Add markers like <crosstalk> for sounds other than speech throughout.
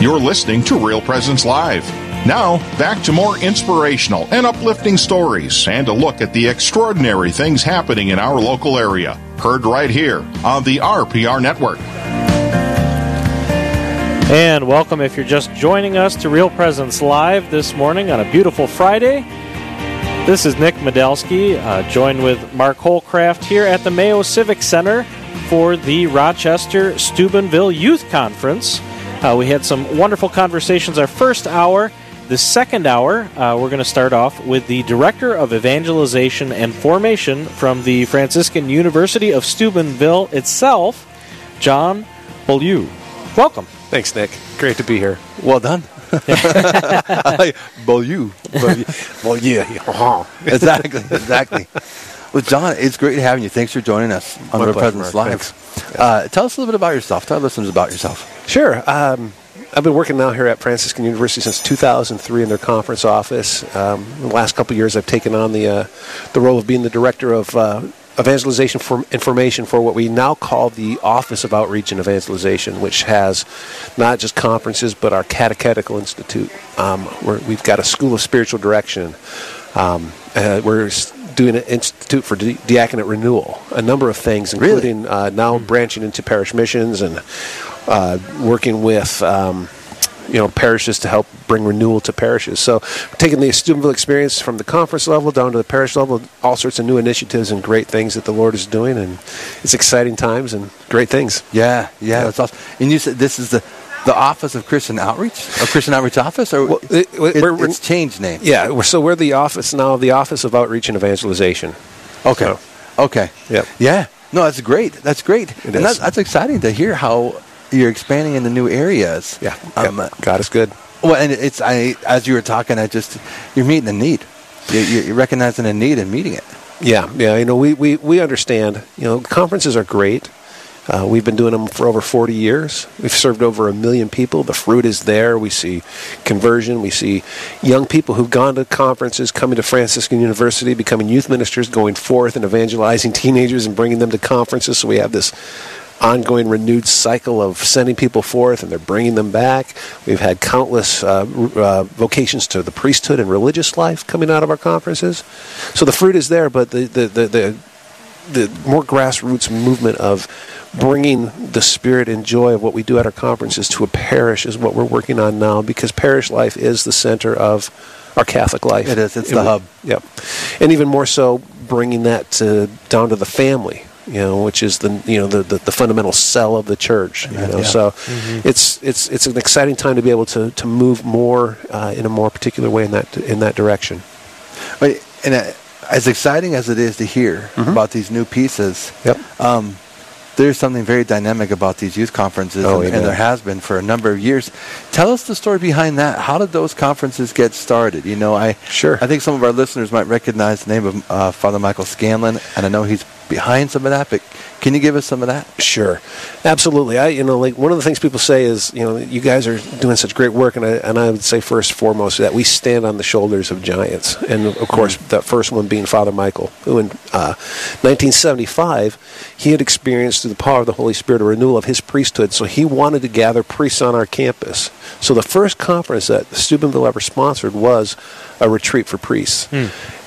You're listening to Real Presence Live. Now, back to more inspirational and uplifting stories and a look at the extraordinary things happening in our local area. Heard right here on the RPR Network. And welcome if you're just joining us to Real Presence Live this morning on a beautiful Friday. This is Nick Medelsky, uh, joined with Mark Holcraft here at the Mayo Civic Center for the Rochester Steubenville Youth Conference. Uh, we had some wonderful conversations our first hour. The second hour, uh, we're going to start off with the Director of Evangelization and Formation from the Franciscan University of Steubenville itself, John Beaulieu. Welcome. Thanks, Nick. Great to be here. Well done. <laughs> <laughs> Beaulieu. Beaulieu. <laughs> exactly, exactly. Well, John, it's great having you. Thanks for joining us on My the pleasure, Presence Live. Uh, tell us a little bit about yourself. Tell our listeners about yourself. Sure. Um, I've been working now here at Franciscan University since 2003 in their conference office. Um, the last couple years, I've taken on the uh, the role of being the director of uh, evangelization for information for what we now call the Office of Outreach and Evangelization, which has not just conferences but our catechetical institute. Um, where we've got a school of spiritual direction. Um, uh, we're doing an institute for di- diaconate renewal, a number of things, Really? including uh, now branching into parish missions and uh, working with um, you know parishes to help bring renewal to parishes. So taking the Steubenville experience from the conference level down to the parish level, all sorts of new initiatives and great things that the Lord is doing, and it's exciting times and great things. Yeah, yeah, that's awesome. And you said this is the the Office of Christian Outreach, or Christian Outreach Office, or Well, it- it- we're- it's changed name. Yeah, we're, so we're the office now, the Office of Outreach and Evangelization. Okay. So, Okay. Yep. Yeah. No, that's great. That's great. It and is. That's, that's exciting to hear how you're expanding into new areas. yeah, Um, yeah, God is good. Well, and it's I as you were talking, I just you're meeting a need. You- You're, you're recognizing a need and meeting it. Yeah, yeah. You know, we, we, we understand. You know, conferences are great. Uh, we've been doing them for over 40 years. We've served over a million people. The fruit is there. We see conversion. We see young people who've gone to conferences, coming to Franciscan University, becoming youth ministers, going forth and evangelizing teenagers and bringing them to conferences. So we have this ongoing renewed cycle of sending people forth and they're bringing them back. We've had countless uh, uh, vocations to the priesthood and religious life coming out of our conferences. So the fruit is there, but the, the, the, the, the more grassroots movement of bringing the spirit and joy of what we do at our conferences to a parish is what we're working on now because parish life is the center of our Catholic life. It is. It's And the hub. Yep. And even more so, bringing that to, down to the family. You know, which is the you know the, the, the fundamental cell of the church. You know, Yeah. so it's it's it's an exciting time to be able to, to move more uh, in a more particular way in that in that direction. But and uh, as exciting as it is to hear about these new pieces, Yep. um, there's something very dynamic about these youth conferences, Oh, and, and there has been for a number of years. Tell us the story behind that. How did those conferences get started? You know, I Sure. I think some of our listeners might recognize the name of uh, Father Michael Scanlon, and I know he's behind some of that. But can you give us some of that? Sure, absolutely. I, you know, like one of the things people say is, you know, you guys are doing such great work, and I, and I would say first and foremost that we stand on the shoulders of giants, and of course, that first one being Father Michael, who in uh, 1975 he had experienced through the power of the Holy Spirit a renewal of his priesthood, so he wanted to gather priests on our campus. So the first conference that Steubenville ever sponsored was a retreat for priests.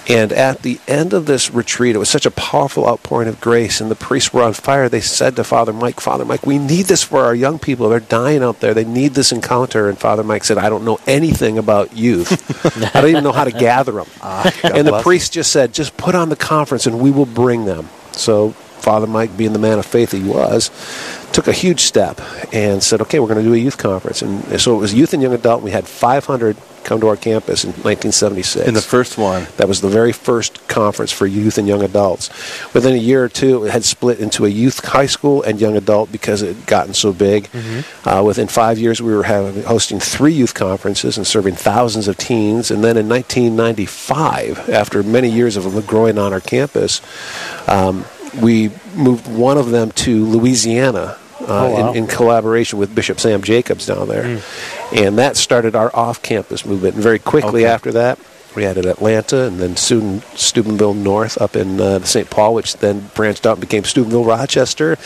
And at the end of this retreat, it was such a powerful outpouring of grace, and the priests were on fire. They said to Father Mike, Father Mike, we need this for our young people. They're dying out there. They need this encounter. And Father Mike said, I don't know anything about youth. <laughs> I don't even know how to gather them. Ah, God and the priest just said, just put on the conference and we will bring them. So Father Mike, being the man of faith he was, took a huge step and said, okay, we're going to do a youth conference. And so it was youth and young adult. We had 500 come to our campus in 1976. In the first one, That was the very first conference for youth and young adults. Within a year or two, it had split into a youth high school and young adult because it had gotten so big. Uh, within five years, we were having, hosting three youth conferences and serving thousands of teens. And then in 1995, after many years of growing on our campus, um, we moved one of them to Louisiana. Uh, Oh, wow. in, in collaboration with Bishop Sam Jacobs down there. And that started our off campus movement. And very quickly Okay. after that, we added Atlanta and then soon Steubenville North up in uh, St. Paul, which then branched out and became Steubenville Rochester.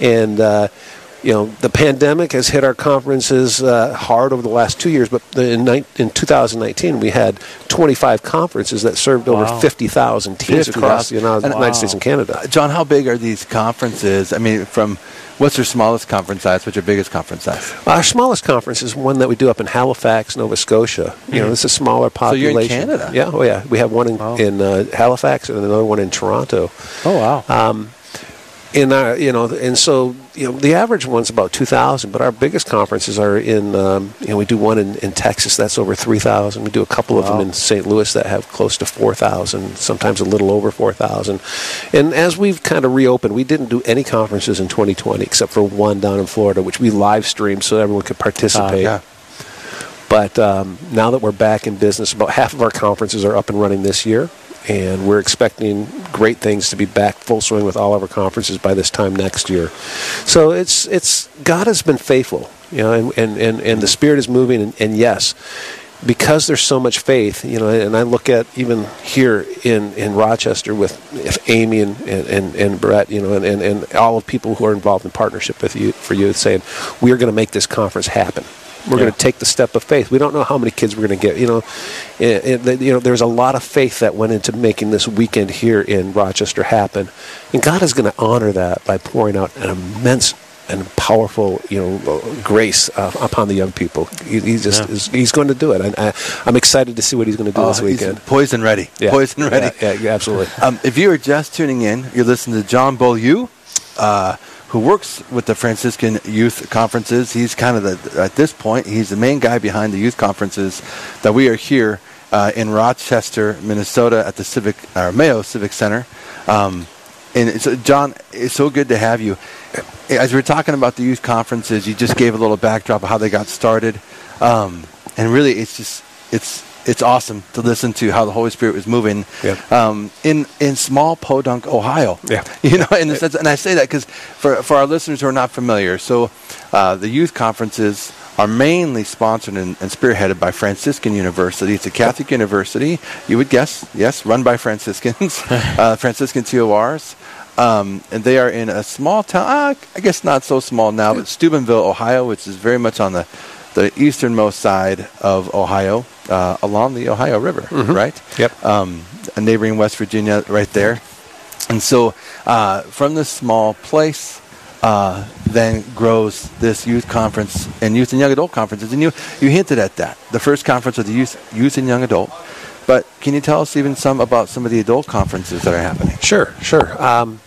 And uh, you know, the pandemic has hit our conferences uh, hard over the last two years, but in, ni- in 2019 we had 25 conferences that served Wow. over 50,000 teams 50,000. across the United, And- United States and Canada. Uh, John, how big are these conferences? I mean, from what's your smallest conference size? What's your biggest conference size? Our smallest conference is one that we do up in Halifax, Nova Scotia. You know, it's a smaller Mm-hmm. So you're in Canada? Yeah, oh yeah. We have one in, Wow. in uh, Halifax and another one in Toronto. Oh wow. Um, in our, you know, and so you know, the average one's about two thousand, but our biggest conferences are in, um, you know, we do one in, in Texas that's over three thousand. We do a couple of them in St. Louis that have close to four thousand, sometimes a little over four thousand. And as we've kind of reopened, we didn't do any conferences in 2020 except for one down in Florida, which we live streamed so everyone could participate. yeah. But um, now that we're back in business, about half of our conferences are up and running this year, and we're expecting great things to be back full swing with all of our conferences by this time next year. So it's it's God has been faithful, you know, and and, and, and the Spirit is moving, and, and yes. Because there's so much faith, you know, and I look at even here in, in Rochester with Amy and, and, and, Brett, you know, and, and, and all of people who are involved in partnership with you for you saying, we are going to make this conference happen. We're Yeah. going to take the step of faith. We don't know how many kids we're going to get. You know, it, it, you know, there's a lot of faith that went into making this weekend here in Rochester happen, and God is going to honor that by pouring out an immense and powerful, you know, grace uh, upon the young people. He, he just Yeah. is, he's going to do it. And I, I'm excited to see what he's going to do Oh, this weekend. poison ready. Yeah. Poison ready. Yeah, yeah, absolutely. Um, if you are just tuning in, you're listening to John Beaulieu, uh, who works with the Franciscan Youth Conferences. He's kind of the, at this point, he's the main guy behind the youth conferences that we are here uh, in Rochester, Minnesota at the Civic, or Mayo Civic Center. Um, and uh, John, it's so good to have you. As we're talking about the youth conferences, you just gave a little backdrop of how they got started. Um, and really, it's just, it's, it's awesome to listen to how the Holy Spirit was moving Yeah. um, in in small Podunk, Ohio. Yeah. <laughs> you know, in the sense, and I say that because for for our listeners who are not familiar, so uh, the youth conferences are mainly sponsored and, and spearheaded by Franciscan University. It's a Catholic university. You would guess, yes, run by Franciscans, <laughs> uh, Franciscan TORs. Um, and they are in a small town, uh, I guess not so small now, but Steubenville, Ohio, which is very much on the, the easternmost side of Ohio, uh, along the Ohio River, right? Yep. um, neighboring West Virginia, right there. And so, uh, from this small place, uh, then grows this youth conference and youth and young adult conferences. And you, you hinted at that. The first conference was the youth, youth and young adult. But can you tell us even some about some of the adult conferences that are happening? Sure, sure. Um,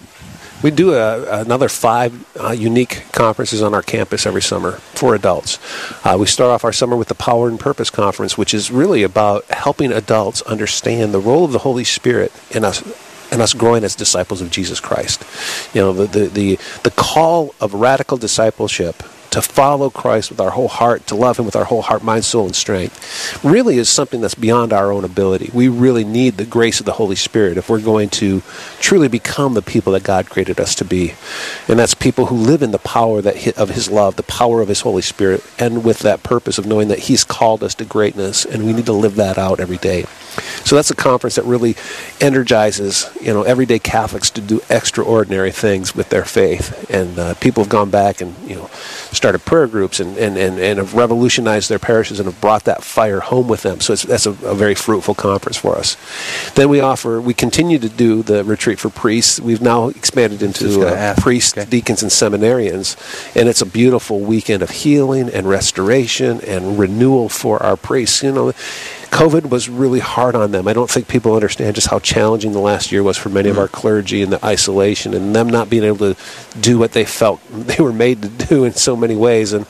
we do a, another five uh, unique conferences on our campus every summer for adults. Uh, we start off our summer with the Power and Purpose Conference, which is really about helping adults understand the role of the Holy Spirit in us. And us growing as disciples of Jesus Christ, you know the, the the the call of radical discipleship to follow Christ with our whole heart, to love Him with our whole heart, mind, soul, and strength, really is something that's beyond our own ability. We really need the grace of the Holy Spirit if we're going to truly become the people that God created us to be. And that's people who live in the power that of His love, the power of His Holy Spirit, and with that purpose of knowing that He's called us to greatness, and we need to live that out every day. So that's a conference that really energizes, you know, everyday Catholics to do extraordinary things with their faith. And uh, people have gone back and, you know, started prayer groups and, and, and, and have revolutionized their parishes and have brought that fire home with them. So it's, that's a, a very fruitful conference for us. Then we offer, we continue to do the retreat for priests. We've now expanded into uh, priests, okay. deacons, and seminarians. And it's a beautiful weekend of healing and restoration and renewal for our priests. You know, COVID was really hard on them. I don't think people understand just how challenging the last year was for many of mm-hmm. our clergy and the isolation and them not being able to do what they felt <laughs> they were made to do in so many ways. And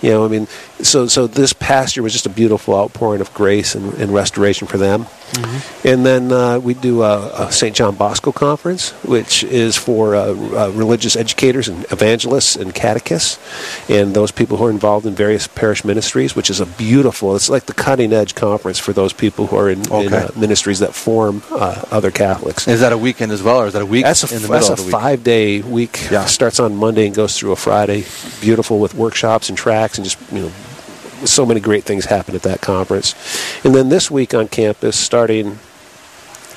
you know, I mean, so so this past year was just a beautiful outpouring of grace and, and restoration for them. And then uh, we do a, a St. John Bosco conference, which is for uh, uh, religious educators and evangelists and catechists, and those people who are involved in various parish ministries. Which is a beautiful. It's like the cutting edge conference for those people who are in, in Okay. uh, ministries that form uh, other Catholics. Is that a weekend as well, or is that a week That's a, in that's middle a of the week? five day week. Yeah. Starts on Monday and goes through a Friday. Beautiful with workshops and tracks and just, you know, so many great things happen at that conference. And then this week on campus, starting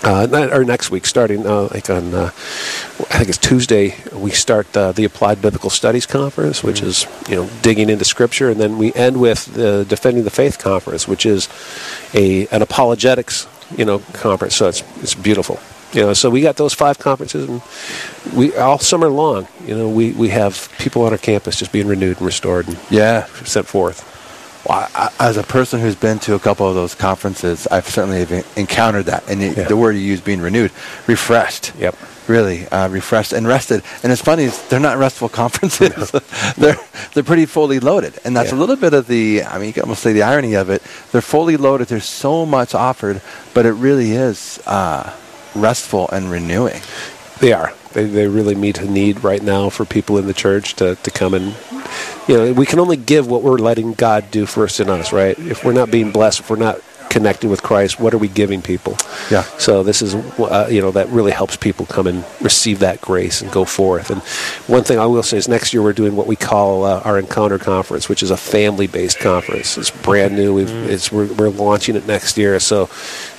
uh, or next week, starting uh, like on, uh, I think it's Tuesday, we start uh, the Applied Biblical Studies Conference, which is you know digging into Scripture, and then we end with the Defending the Faith Conference, which is a an apologetics you know conference. So it's it's beautiful. You know, so we got those five conferences, and we all summer long. You know, we, we have people on our campus just being renewed and restored and Yeah. sent forth. I, as a person who's been to a couple of those conferences, I've certainly have encountered that. And it- Yeah. the word you use being renewed, refreshed. Yep. Really uh, refreshed and rested. And it's funny, they're not restful <laughs> conferences. <laughs> they're they're pretty fully loaded, and that's a little bit of the. I mean, you can almost say the irony of it. They're fully loaded. There's so much offered, but it really is uh, restful and renewing. They are. They, they really meet a need right now for people in the church to, to come and, you know, we can only give what we're letting God do first in us, right? If we're not being blessed, if we're not connecting with Christ, what are we giving people? Yeah. So this is, uh, you know, that really helps people come and receive that grace and go forth. And one thing I will say is next year we're doing what we call uh, our Encounter Conference, which is a family-based conference. It's brand new. We've, it's, we're, we're launching it next year. So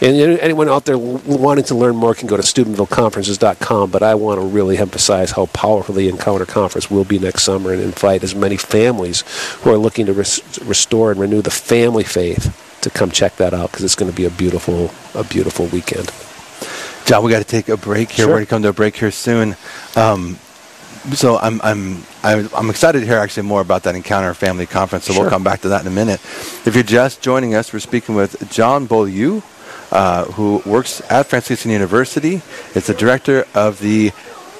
and you know, anyone out there wanting to learn more can go to SteubenvilleConferences.com. But I want to really emphasize how powerful the Encounter Conference will be next summer and invite as many families who are looking to res- restore and renew the family faith to come check that out because it's going to be a beautiful, a beautiful weekend. John, we got to take a break here. Sure. We're going to come to a break here soon. Um, so I'm I'm I'm I'm excited to hear actually more about that Encounter Family Conference. So we'll come back to that in a minute. If you're just joining us, we're speaking with John Beaulieu, uh, who works at Franciscan University. It's the director of the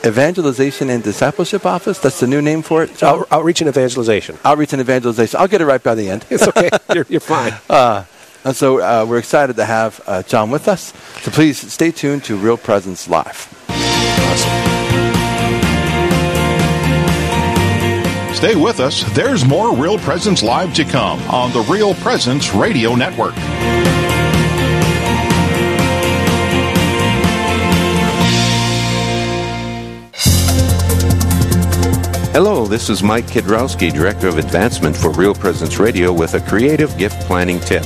Evangelization and Discipleship Office. That's the new name for it. John? Out, outreach and evangelization. Outreach and Evangelization. I'll get it right by the end. It's okay. <laughs> you're, you're fine. Uh, and so uh, we're excited to have uh, John with us. So please stay tuned to Real Presence Live. Stay with us. There's more Real Presence Live to come on the Real Presence Radio Network. Hello, this is Mike Kidrowski, Director of Advancement for Real Presence Radio, with a creative gift planning tip.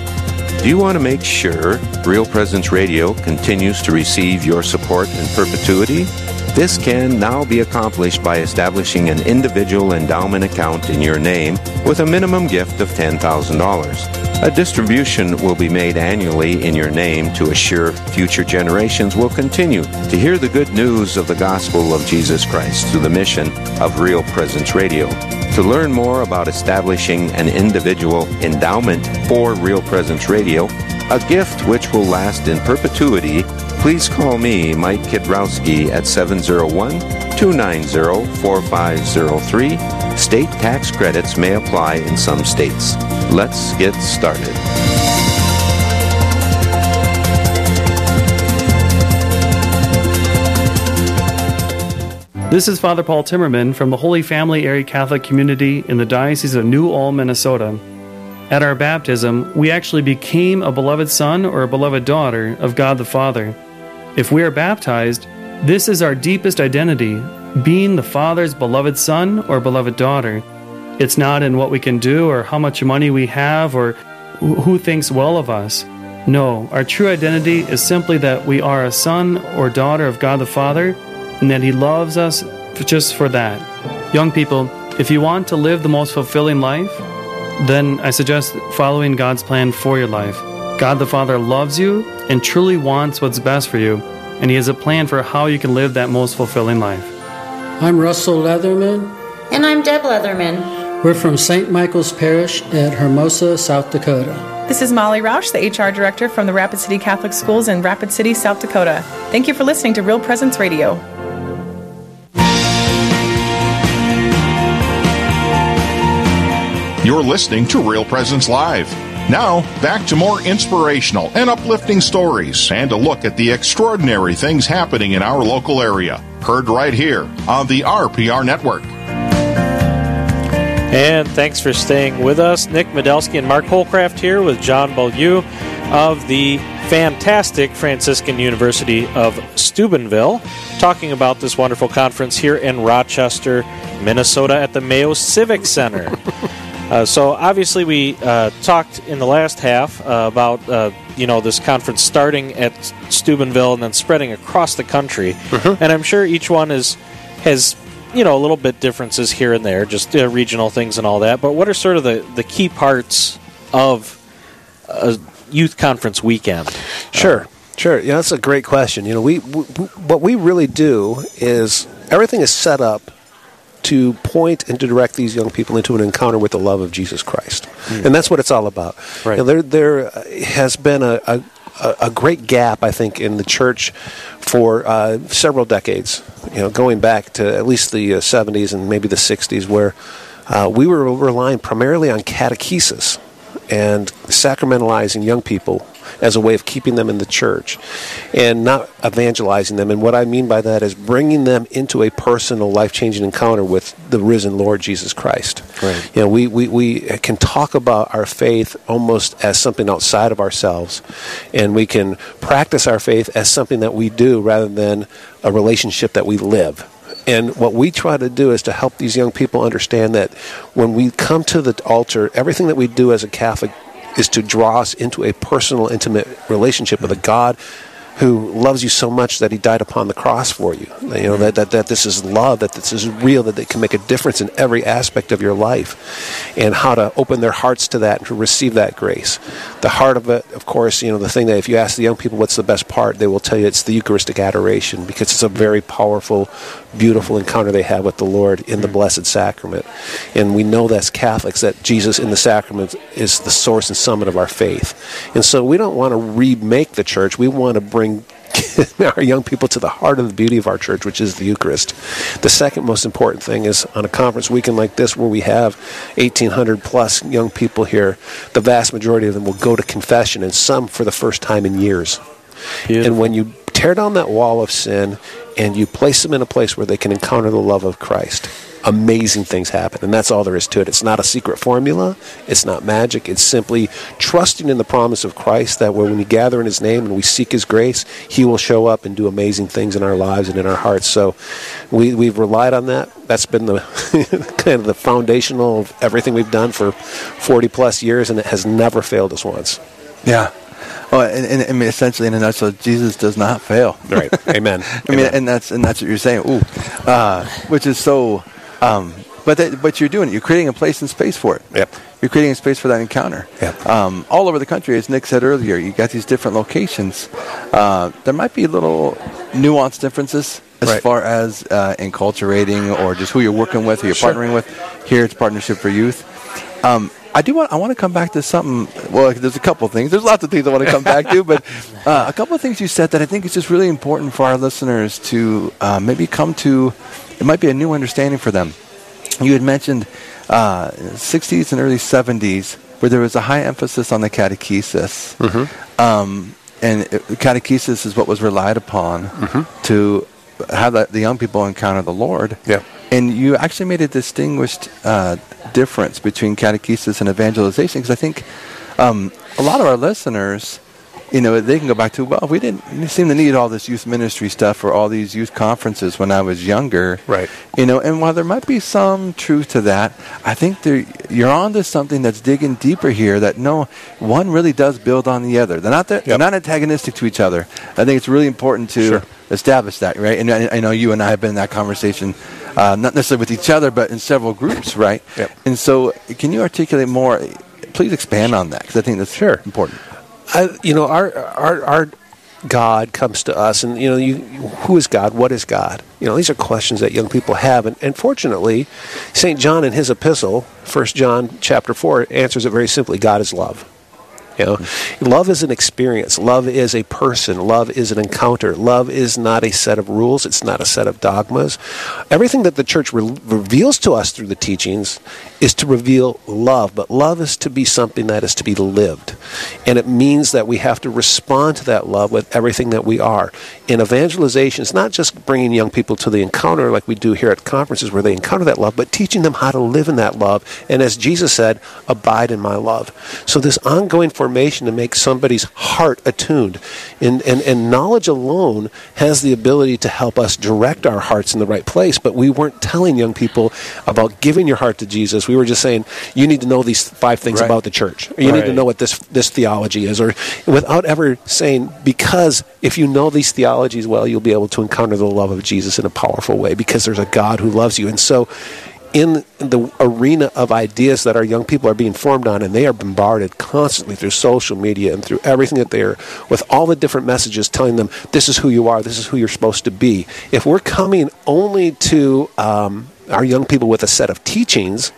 Do you want to make sure Real Presence Radio continues to receive your support in perpetuity? This can now be accomplished by establishing an individual endowment account in your name with a minimum gift of $10,000. A distribution will be made annually in your name to assure future generations will continue to hear the good news of the gospel of Jesus Christ through the mission of Real Presence Radio. To learn more about establishing an individual endowment for Real Presence Radio, a gift which will last in perpetuity, please call me, Mike Kidrowski, at 701 290 4503. State tax credits may apply in some states. Let's get started. This is Father Paul Timmerman from the Holy Family Area Catholic Community in the Diocese of New Ulm, Minnesota. At our baptism, we actually became a beloved son or a beloved daughter of God the Father. If we are baptized, this is our deepest identity, being the Father's beloved son or beloved daughter. It's not in what we can do or how much money we have or who thinks well of us. No, our true identity is simply that we are a son or daughter of God the Father and that He loves us just for that. Young people, if you want to live the most fulfilling life, then I suggest following God's plan for your life. God the Father loves you and truly wants what's best for you, and He has a plan for how you can live that most fulfilling life. I'm Russell Leatherman. And I'm Deb Leatherman. We're from St. Michael's Parish at Hermosa, South Dakota. This is Molly Roush, the HR director from the Rapid City Catholic Schools in Rapid City, South Dakota. Thank you for listening to Real Presence Radio. You're listening to Real Presence Live. Now, back to more inspirational and uplifting stories and a look at the extraordinary things happening in our local area. Heard right here on the RPR Network. And thanks for staying with us. Nick Medelsky and Mark Holcraft here with John Beaulieu of the fantastic Franciscan University of Steubenville, talking about this wonderful conference here in Rochester, Minnesota at the Mayo Civic Center. <laughs> Uh, so obviously, we uh, talked in the last half uh, about uh, you know this conference starting at Steubenville and then spreading across the country, and I'm sure each one is has you know a little bit differences here and there, just uh, regional things and all that. But what are sort of the the key parts of a youth conference weekend? Sure, sure. Yeah, that's a great question. You know, we, we what we really do is everything is set up to point and to direct these young people into an encounter with the love of Jesus Christ, and that's what it's all about. Right. Know, there there has been a, a a great gap, I think, in the church for uh, several decades. You know, going back to at least the uh, 70s and maybe the 60s, where uh, we were relying primarily on catechesis and sacramentalizing young people as a way of keeping them in the church and not evangelizing them. And what I mean by that is bringing them into a personal, life changing encounter with the risen Lord Jesus Christ. Right. You know, we, we, we can talk about our faith almost as something outside of ourselves, and we can practice our faith as something that we do rather than a relationship that we live. And what we try to do is to help these young people understand that when we come to the altar, everything that we do as a Catholic is to draw us into a personal, intimate relationship with a God who loves you so much that he died upon the cross for you. You know, that, that, that this is love, that this is real, that it can make a difference in every aspect of your life, and how to open their hearts to that and to receive that grace. The heart of it, of course, you know, the thing that if you ask the young people what's the best part, they will tell you it's the Eucharistic adoration because it's a very powerful, beautiful encounter they have with the Lord in the Blessed Sacrament. And we know as Catholics that Jesus in the sacrament is the source and summit of our faith. And so we don't want to remake the church. We want to bring <laughs> our young people to the heart of the beauty of our church, which is the Eucharist. The second most important thing is on a conference weekend like this, where we have 1,800 plus young people here, the vast majority of them will go to confession, and some for the first time in years. And when you tear down that wall of sin and you place them in a place where they can encounter the love of Christ, amazing things happen. And that's all there is to it. It's not a secret formula, it's not magic. It's simply trusting in the promise of Christ that when we gather in His name and we seek His grace, He will show up and do amazing things in our lives and in our hearts. So we, we've relied on that. That's been the <laughs> kind of the foundational of everything we've done for 40 plus years, and it has never failed us once. Yeah. Oh, and, and, I mean, essentially, in a nutshell, Jesus does not fail. Right. Amen. <laughs> I mean, and that's and that's what you're saying. Ooh, uh, which is so. Um, but that, but you're doing it. You're creating a place and space for it. Yep. You're creating a space for that encounter. Yep. Um, all over the country, as Nick said earlier, you got these different locations. Uh, there might be little nuanced differences as Right. far as uh, enculturating or just who you're working with, who you're Sure. partnering with. Here, it's Partnership for Youth. Um, I do want. I want to come back to something. Well, there's a couple things. There's lots of things I want to come back to, but <laughs> uh, a couple of things you said that I think is just really important for our listeners to uh, maybe come to. It might be a new understanding for them. You had mentioned uh, 60s and early 70s where there was a high emphasis on the catechesis, um, and it, catechesis is what was relied upon to have the, the young people encounter the Lord. Yeah. And you actually made a distinguished uh, difference between catechesis and evangelization because I think um, a lot of our listeners, you know, they can go back to, well, we didn't seem to need all this youth ministry stuff or all these youth conferences when I was younger. Right. You know, and while there might be some truth to that, I think there, you're onto something that's digging deeper here that no, one really does build on the other. They're not, they're not antagonistic to each other. I think it's really important to Sure. establish that, right? And I, I know you and I have been in that conversation, uh, not necessarily with each other, but in several groups, <laughs> right? Yep. And so, can you articulate more? Please expand on that because I think that's Sure. important. I, you know, our our our God comes to us, and you know, you, who is God? What is God? You know, these are questions that young people have, and, and fortunately, Saint John in his epistle, First John chapter four, answers it very simply: God is love. You know, love is an experience. Love is a person. Love is an encounter. Love is not a set of rules. It's not a set of dogmas. Everything that the church re- reveals to us through the teachings is to reveal love, but love is to be something that is to be lived. And it means that we have to respond to that love with everything that we are. In evangelization, it's not just bringing young people to the encounter like we do here at conferences where they encounter that love, but teaching them how to live in that love. And as Jesus said, abide in my love. So this ongoing information to make somebody's heart attuned. And, and, and knowledge alone has the ability to help us direct our hearts in the right place, but we weren't telling young people about giving your heart to Jesus. We were just saying, you need to know these five things Right. about the church. Or you need to know what this, this theology is. Or without ever saying, because if you know these theologies well, you'll be able to encounter the love of Jesus in a powerful way because there's a God who loves you. And so, in the arena of ideas that our young people are being formed on, and they are bombarded constantly through social media and through everything that they're with all the different messages telling them this is who you are, this is who you're supposed to be. If we're coming only to um, our young people with a set of teachings,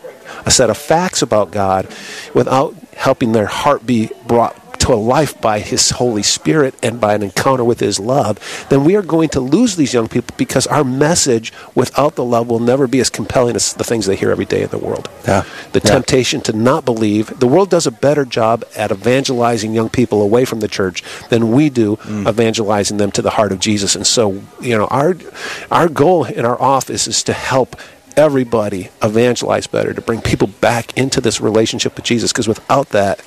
a set of facts about God, without helping their heart be brought to a life by His Holy Spirit and by an encounter with His love, then we are going to lose these young people because our message without the love will never be as compelling as the things they hear every day in the world. Yeah. The Yeah. temptation to not believe. The world does a better job at evangelizing young people away from the church than we do Mm. evangelizing them to the heart of Jesus. And so, you know, our our goal in our office is to help everybody evangelize better, to bring people back into this relationship with Jesus because without that,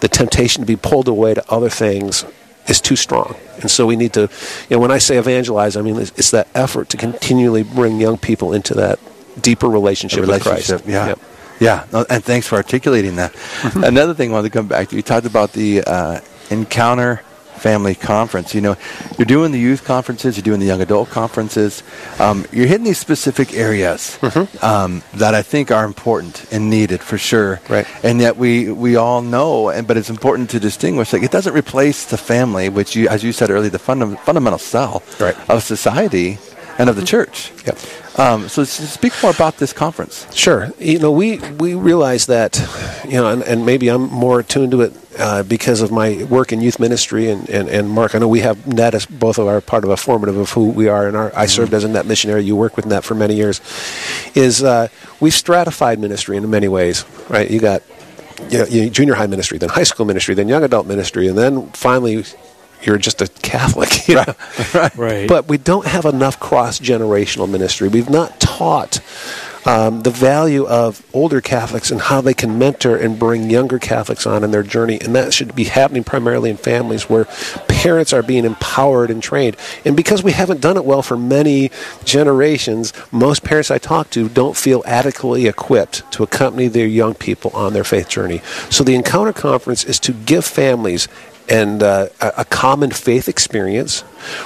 the temptation to be pulled away to other things is too strong. And so we need to, you know, when I say evangelize, I mean it's, it's that effort to continually bring young people into that deeper relationship, with Christ. Yeah. Yep. Yeah. No, and thanks for articulating that. Another thing I wanted to come back to, you talked about the uh, Encounter Family Conference. You know, you're doing the youth conferences, you're doing the young adult conferences. Um, you're hitting these specific areas um, that I think are important and needed for sure. Right. And yet we, we all know, and but it's important to distinguish. Like it doesn't replace the family, which you, as you said earlier, the funda- fundamental cell Right. of society and of the church. Yep. Um, so speak more about this conference. Sure. You know, we, we realize that, you know, and, and maybe I'm more attuned to it uh, because of my work in youth ministry. And, and, and Mark, I know we have NET as both of our part of a formative of who we are. And our, I served as a NET missionary. You worked with NET for many years. Is uh, we've stratified ministry in many ways, right? You got you know, junior high ministry, then high school ministry, then young adult ministry, and then finally you're just a Catholic. <laughs> You know? <laughs> Right. But we don't have enough cross generational ministry. We've not taught um, the value of older Catholics and how they can mentor and bring younger Catholics on in their journey. And that should be happening primarily in families where parents are being empowered and trained. And because we haven't done it well for many generations, most parents I talk to don't feel adequately equipped to accompany their young people on their faith journey. So the Encounter Conference is to give families and uh, a, a common faith experience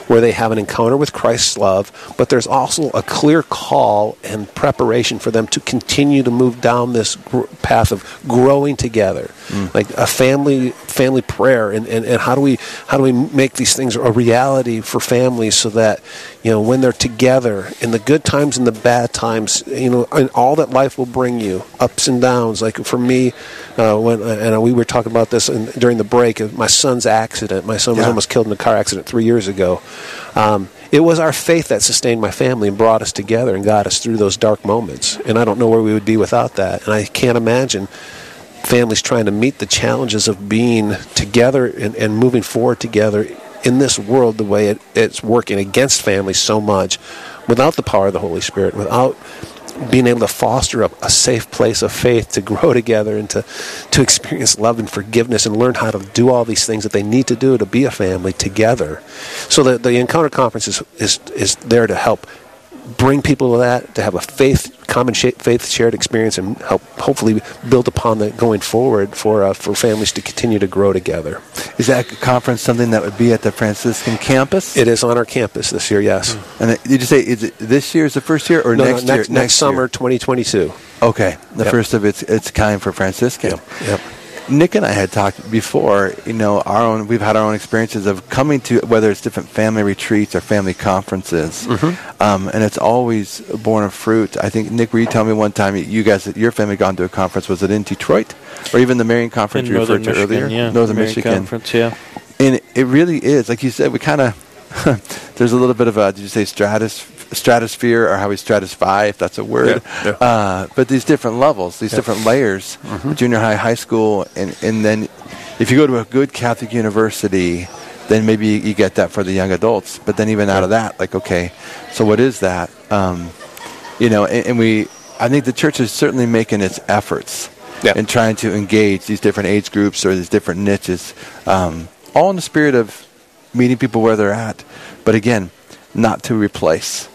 where they have an encounter with Christ's love, but there's also a clear call and preparation for them to continue to move down this gr- path of growing together, like a family family prayer, and, and, and how do we how do we make these things a reality for families so that you know when they're together in the good times and the bad times, you know, and all that life will bring you ups and downs. Like for me, uh, when and we were talking about this in, during the break, of my son's accident. My son was Yeah. almost killed in a car accident three years ago. Um, it was our faith that sustained my family and brought us together and got us through those dark moments. And I don't know where we would be without that. And I can't imagine families trying to meet the challenges of being together and, and moving forward together in this world the way it, it's working against families so much without the power of the Holy Spirit, without being able to foster a, a safe place of faith to grow <laughs> together and to, to experience love and forgiveness and learn how to do all these things that they need to do to be a family together. So the, the Encounter Conference is, is, is there to help bring people to that, to have a faith, common sh- faith shared experience, and help hopefully build upon that going forward for uh, for families to continue to grow together. Is that conference something that would be at the Franciscan campus? It is on our campus this year, yes. and did you say is it this year is the first year or No, no, next, next, year? next, summer, year? 2022. Okay, the Yep. first of its its kind for Franciscan. Yep. Yep. Nick and I had talked before. You know, our own we've had our own experiences of coming to whether it's different family retreats or family conferences, Mm-hmm. um, and it's always born of fruit. I think Nick, were you telling me one time you guys your family gone to a conference? Was it in Detroit or even the Marian conference in you Northern referred to Michigan, earlier? yeah. Northern Marian Michigan. Conference, yeah. and it really is like you said we kind of <laughs> there's a little bit of a did you say stratus stratosphere or how we stratify if that's a word Yeah, yeah. Uh, but these different levels these different layers Mm-hmm. junior high high school and, and then if you go to a good catholic university then maybe you, get that for the young adults but then even out of that like okay so what is that um, you know and, and we i think the church is certainly making its efforts Yeah. and trying to engage these different age groups or these different niches, um, all in the spirit of meeting people where they're at. But again, not to replace.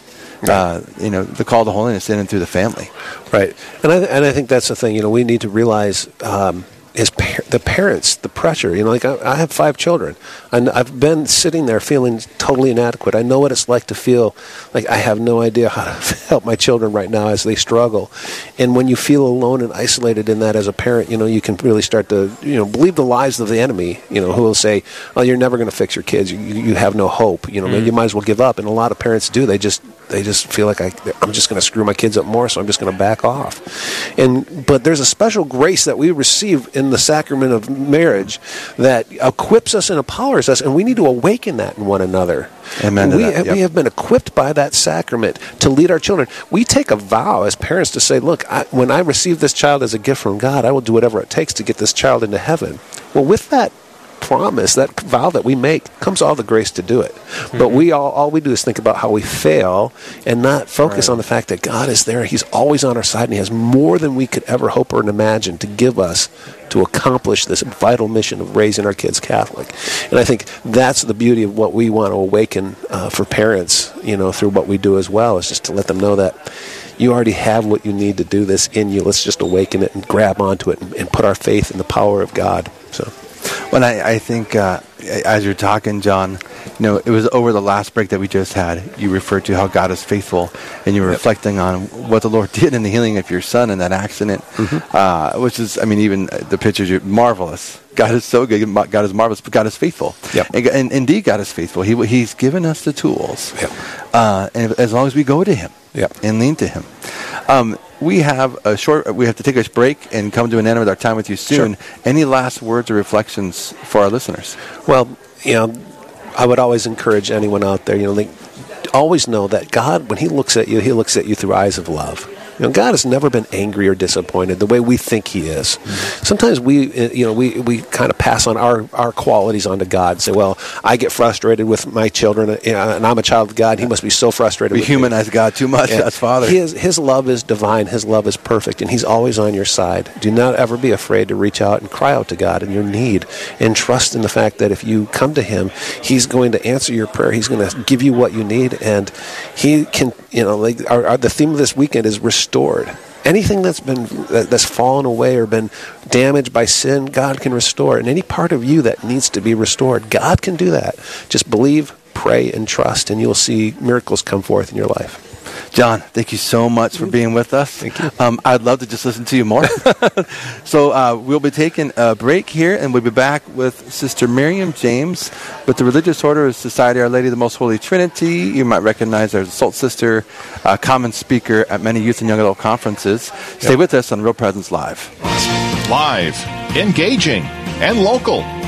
Uh, you know the call to holiness in and through the family. Right, and I and I think that's the thing. You know, we need to realize um, is par- the parents the pressure. You know, like I, I have five children, and I've been sitting there feeling totally inadequate. I know what it's like to feel like I have no idea how to <laughs> help my children right now as they struggle. And when you feel alone and isolated in that as a parent, you know, you can really start to you know believe the lies of the enemy. You know, who will say, "Oh, you're never going to fix your kids. You, you have no hope. You know, Mm. you might as well give up." And a lot of parents do. They just they just feel like I, I'm just going to screw my kids up more, so I'm just going to back off. And but there's a special grace that we receive in the sacrament of marriage that equips us and empowers us, and we need to awaken that in one another. Amen We, yep. we have been equipped by that sacrament to lead our children. We take a vow as parents to say, "Look, I, when I receive this child as a gift from God, I will do whatever it takes to get this child into heaven." Well, with that promise, that vow that we make, comes all the grace to do it. But Mm-hmm. we all, all we do is think about how we fail and not focus on the fact that God is there. He's always on our side and He has more than we could ever hope or imagine to give us to accomplish this vital mission of raising our kids Catholic. And I think that's the beauty of what we want to awaken uh, for parents, you know, through what we do as well, is just to let them know that you already have what you need to do this in you. Let's just awaken it and grab onto it and, and put our faith in the power of God. So. When I, I think uh, as you're talking, John, you know, it was over the last break that we just had. You referred to how God is faithful, and you were reflecting on what the Lord <laughs> did in the healing of your son in that accident, uh, which is, I mean, even the pictures are marvelous. God is so good. God is marvelous, but God is faithful. Yep. And, and indeed, God is faithful. He, he's given us the tools, Yep. uh, and as long as we go to Him Yep. and lean to Him. Um, we have a short. We have to take a break and come to an end with our time with you soon. Any last words or reflections for our listeners? Well, you know, I would always encourage anyone out there, you know, like, always know that God, when He looks at you, He looks at you through eyes of love. You know, God has never been angry or disappointed the way we think He is. Sometimes we, uh, you know, we, we kind of pass on our, our qualities onto God. and Say, well, I get frustrated with my children, uh, and I'm a child of God. He must be so frustrated. We with me." humanize God too much as Father. His, his love is divine. His love is perfect, and He's always on your side. Do not ever be afraid to reach out and cry out to God in your need, and trust in the fact that if you come to Him, He's going to answer your prayer. He's going to give you what you need, and He can. You know, like our, our, the theme of this weekend is restored. Anything that's been that's fallen away or been damaged by sin, God can restore. And any part of you that needs to be restored, God can do that. Just believe, pray, and trust, and you'll see miracles come forth in your life. John, thank you so much for being with us. Thank you. Um, I'd love to just listen to you more. <laughs> so uh, we'll be taking a break here, and we'll be back with Sister Miriam James with the Religious Order of Society Our Lady of the Most Holy Trinity. You might recognize her as a SOLT Sister, uh, common speaker at many youth and young adult conferences. Stay with us on Real Presence Live. Live, engaging, and local.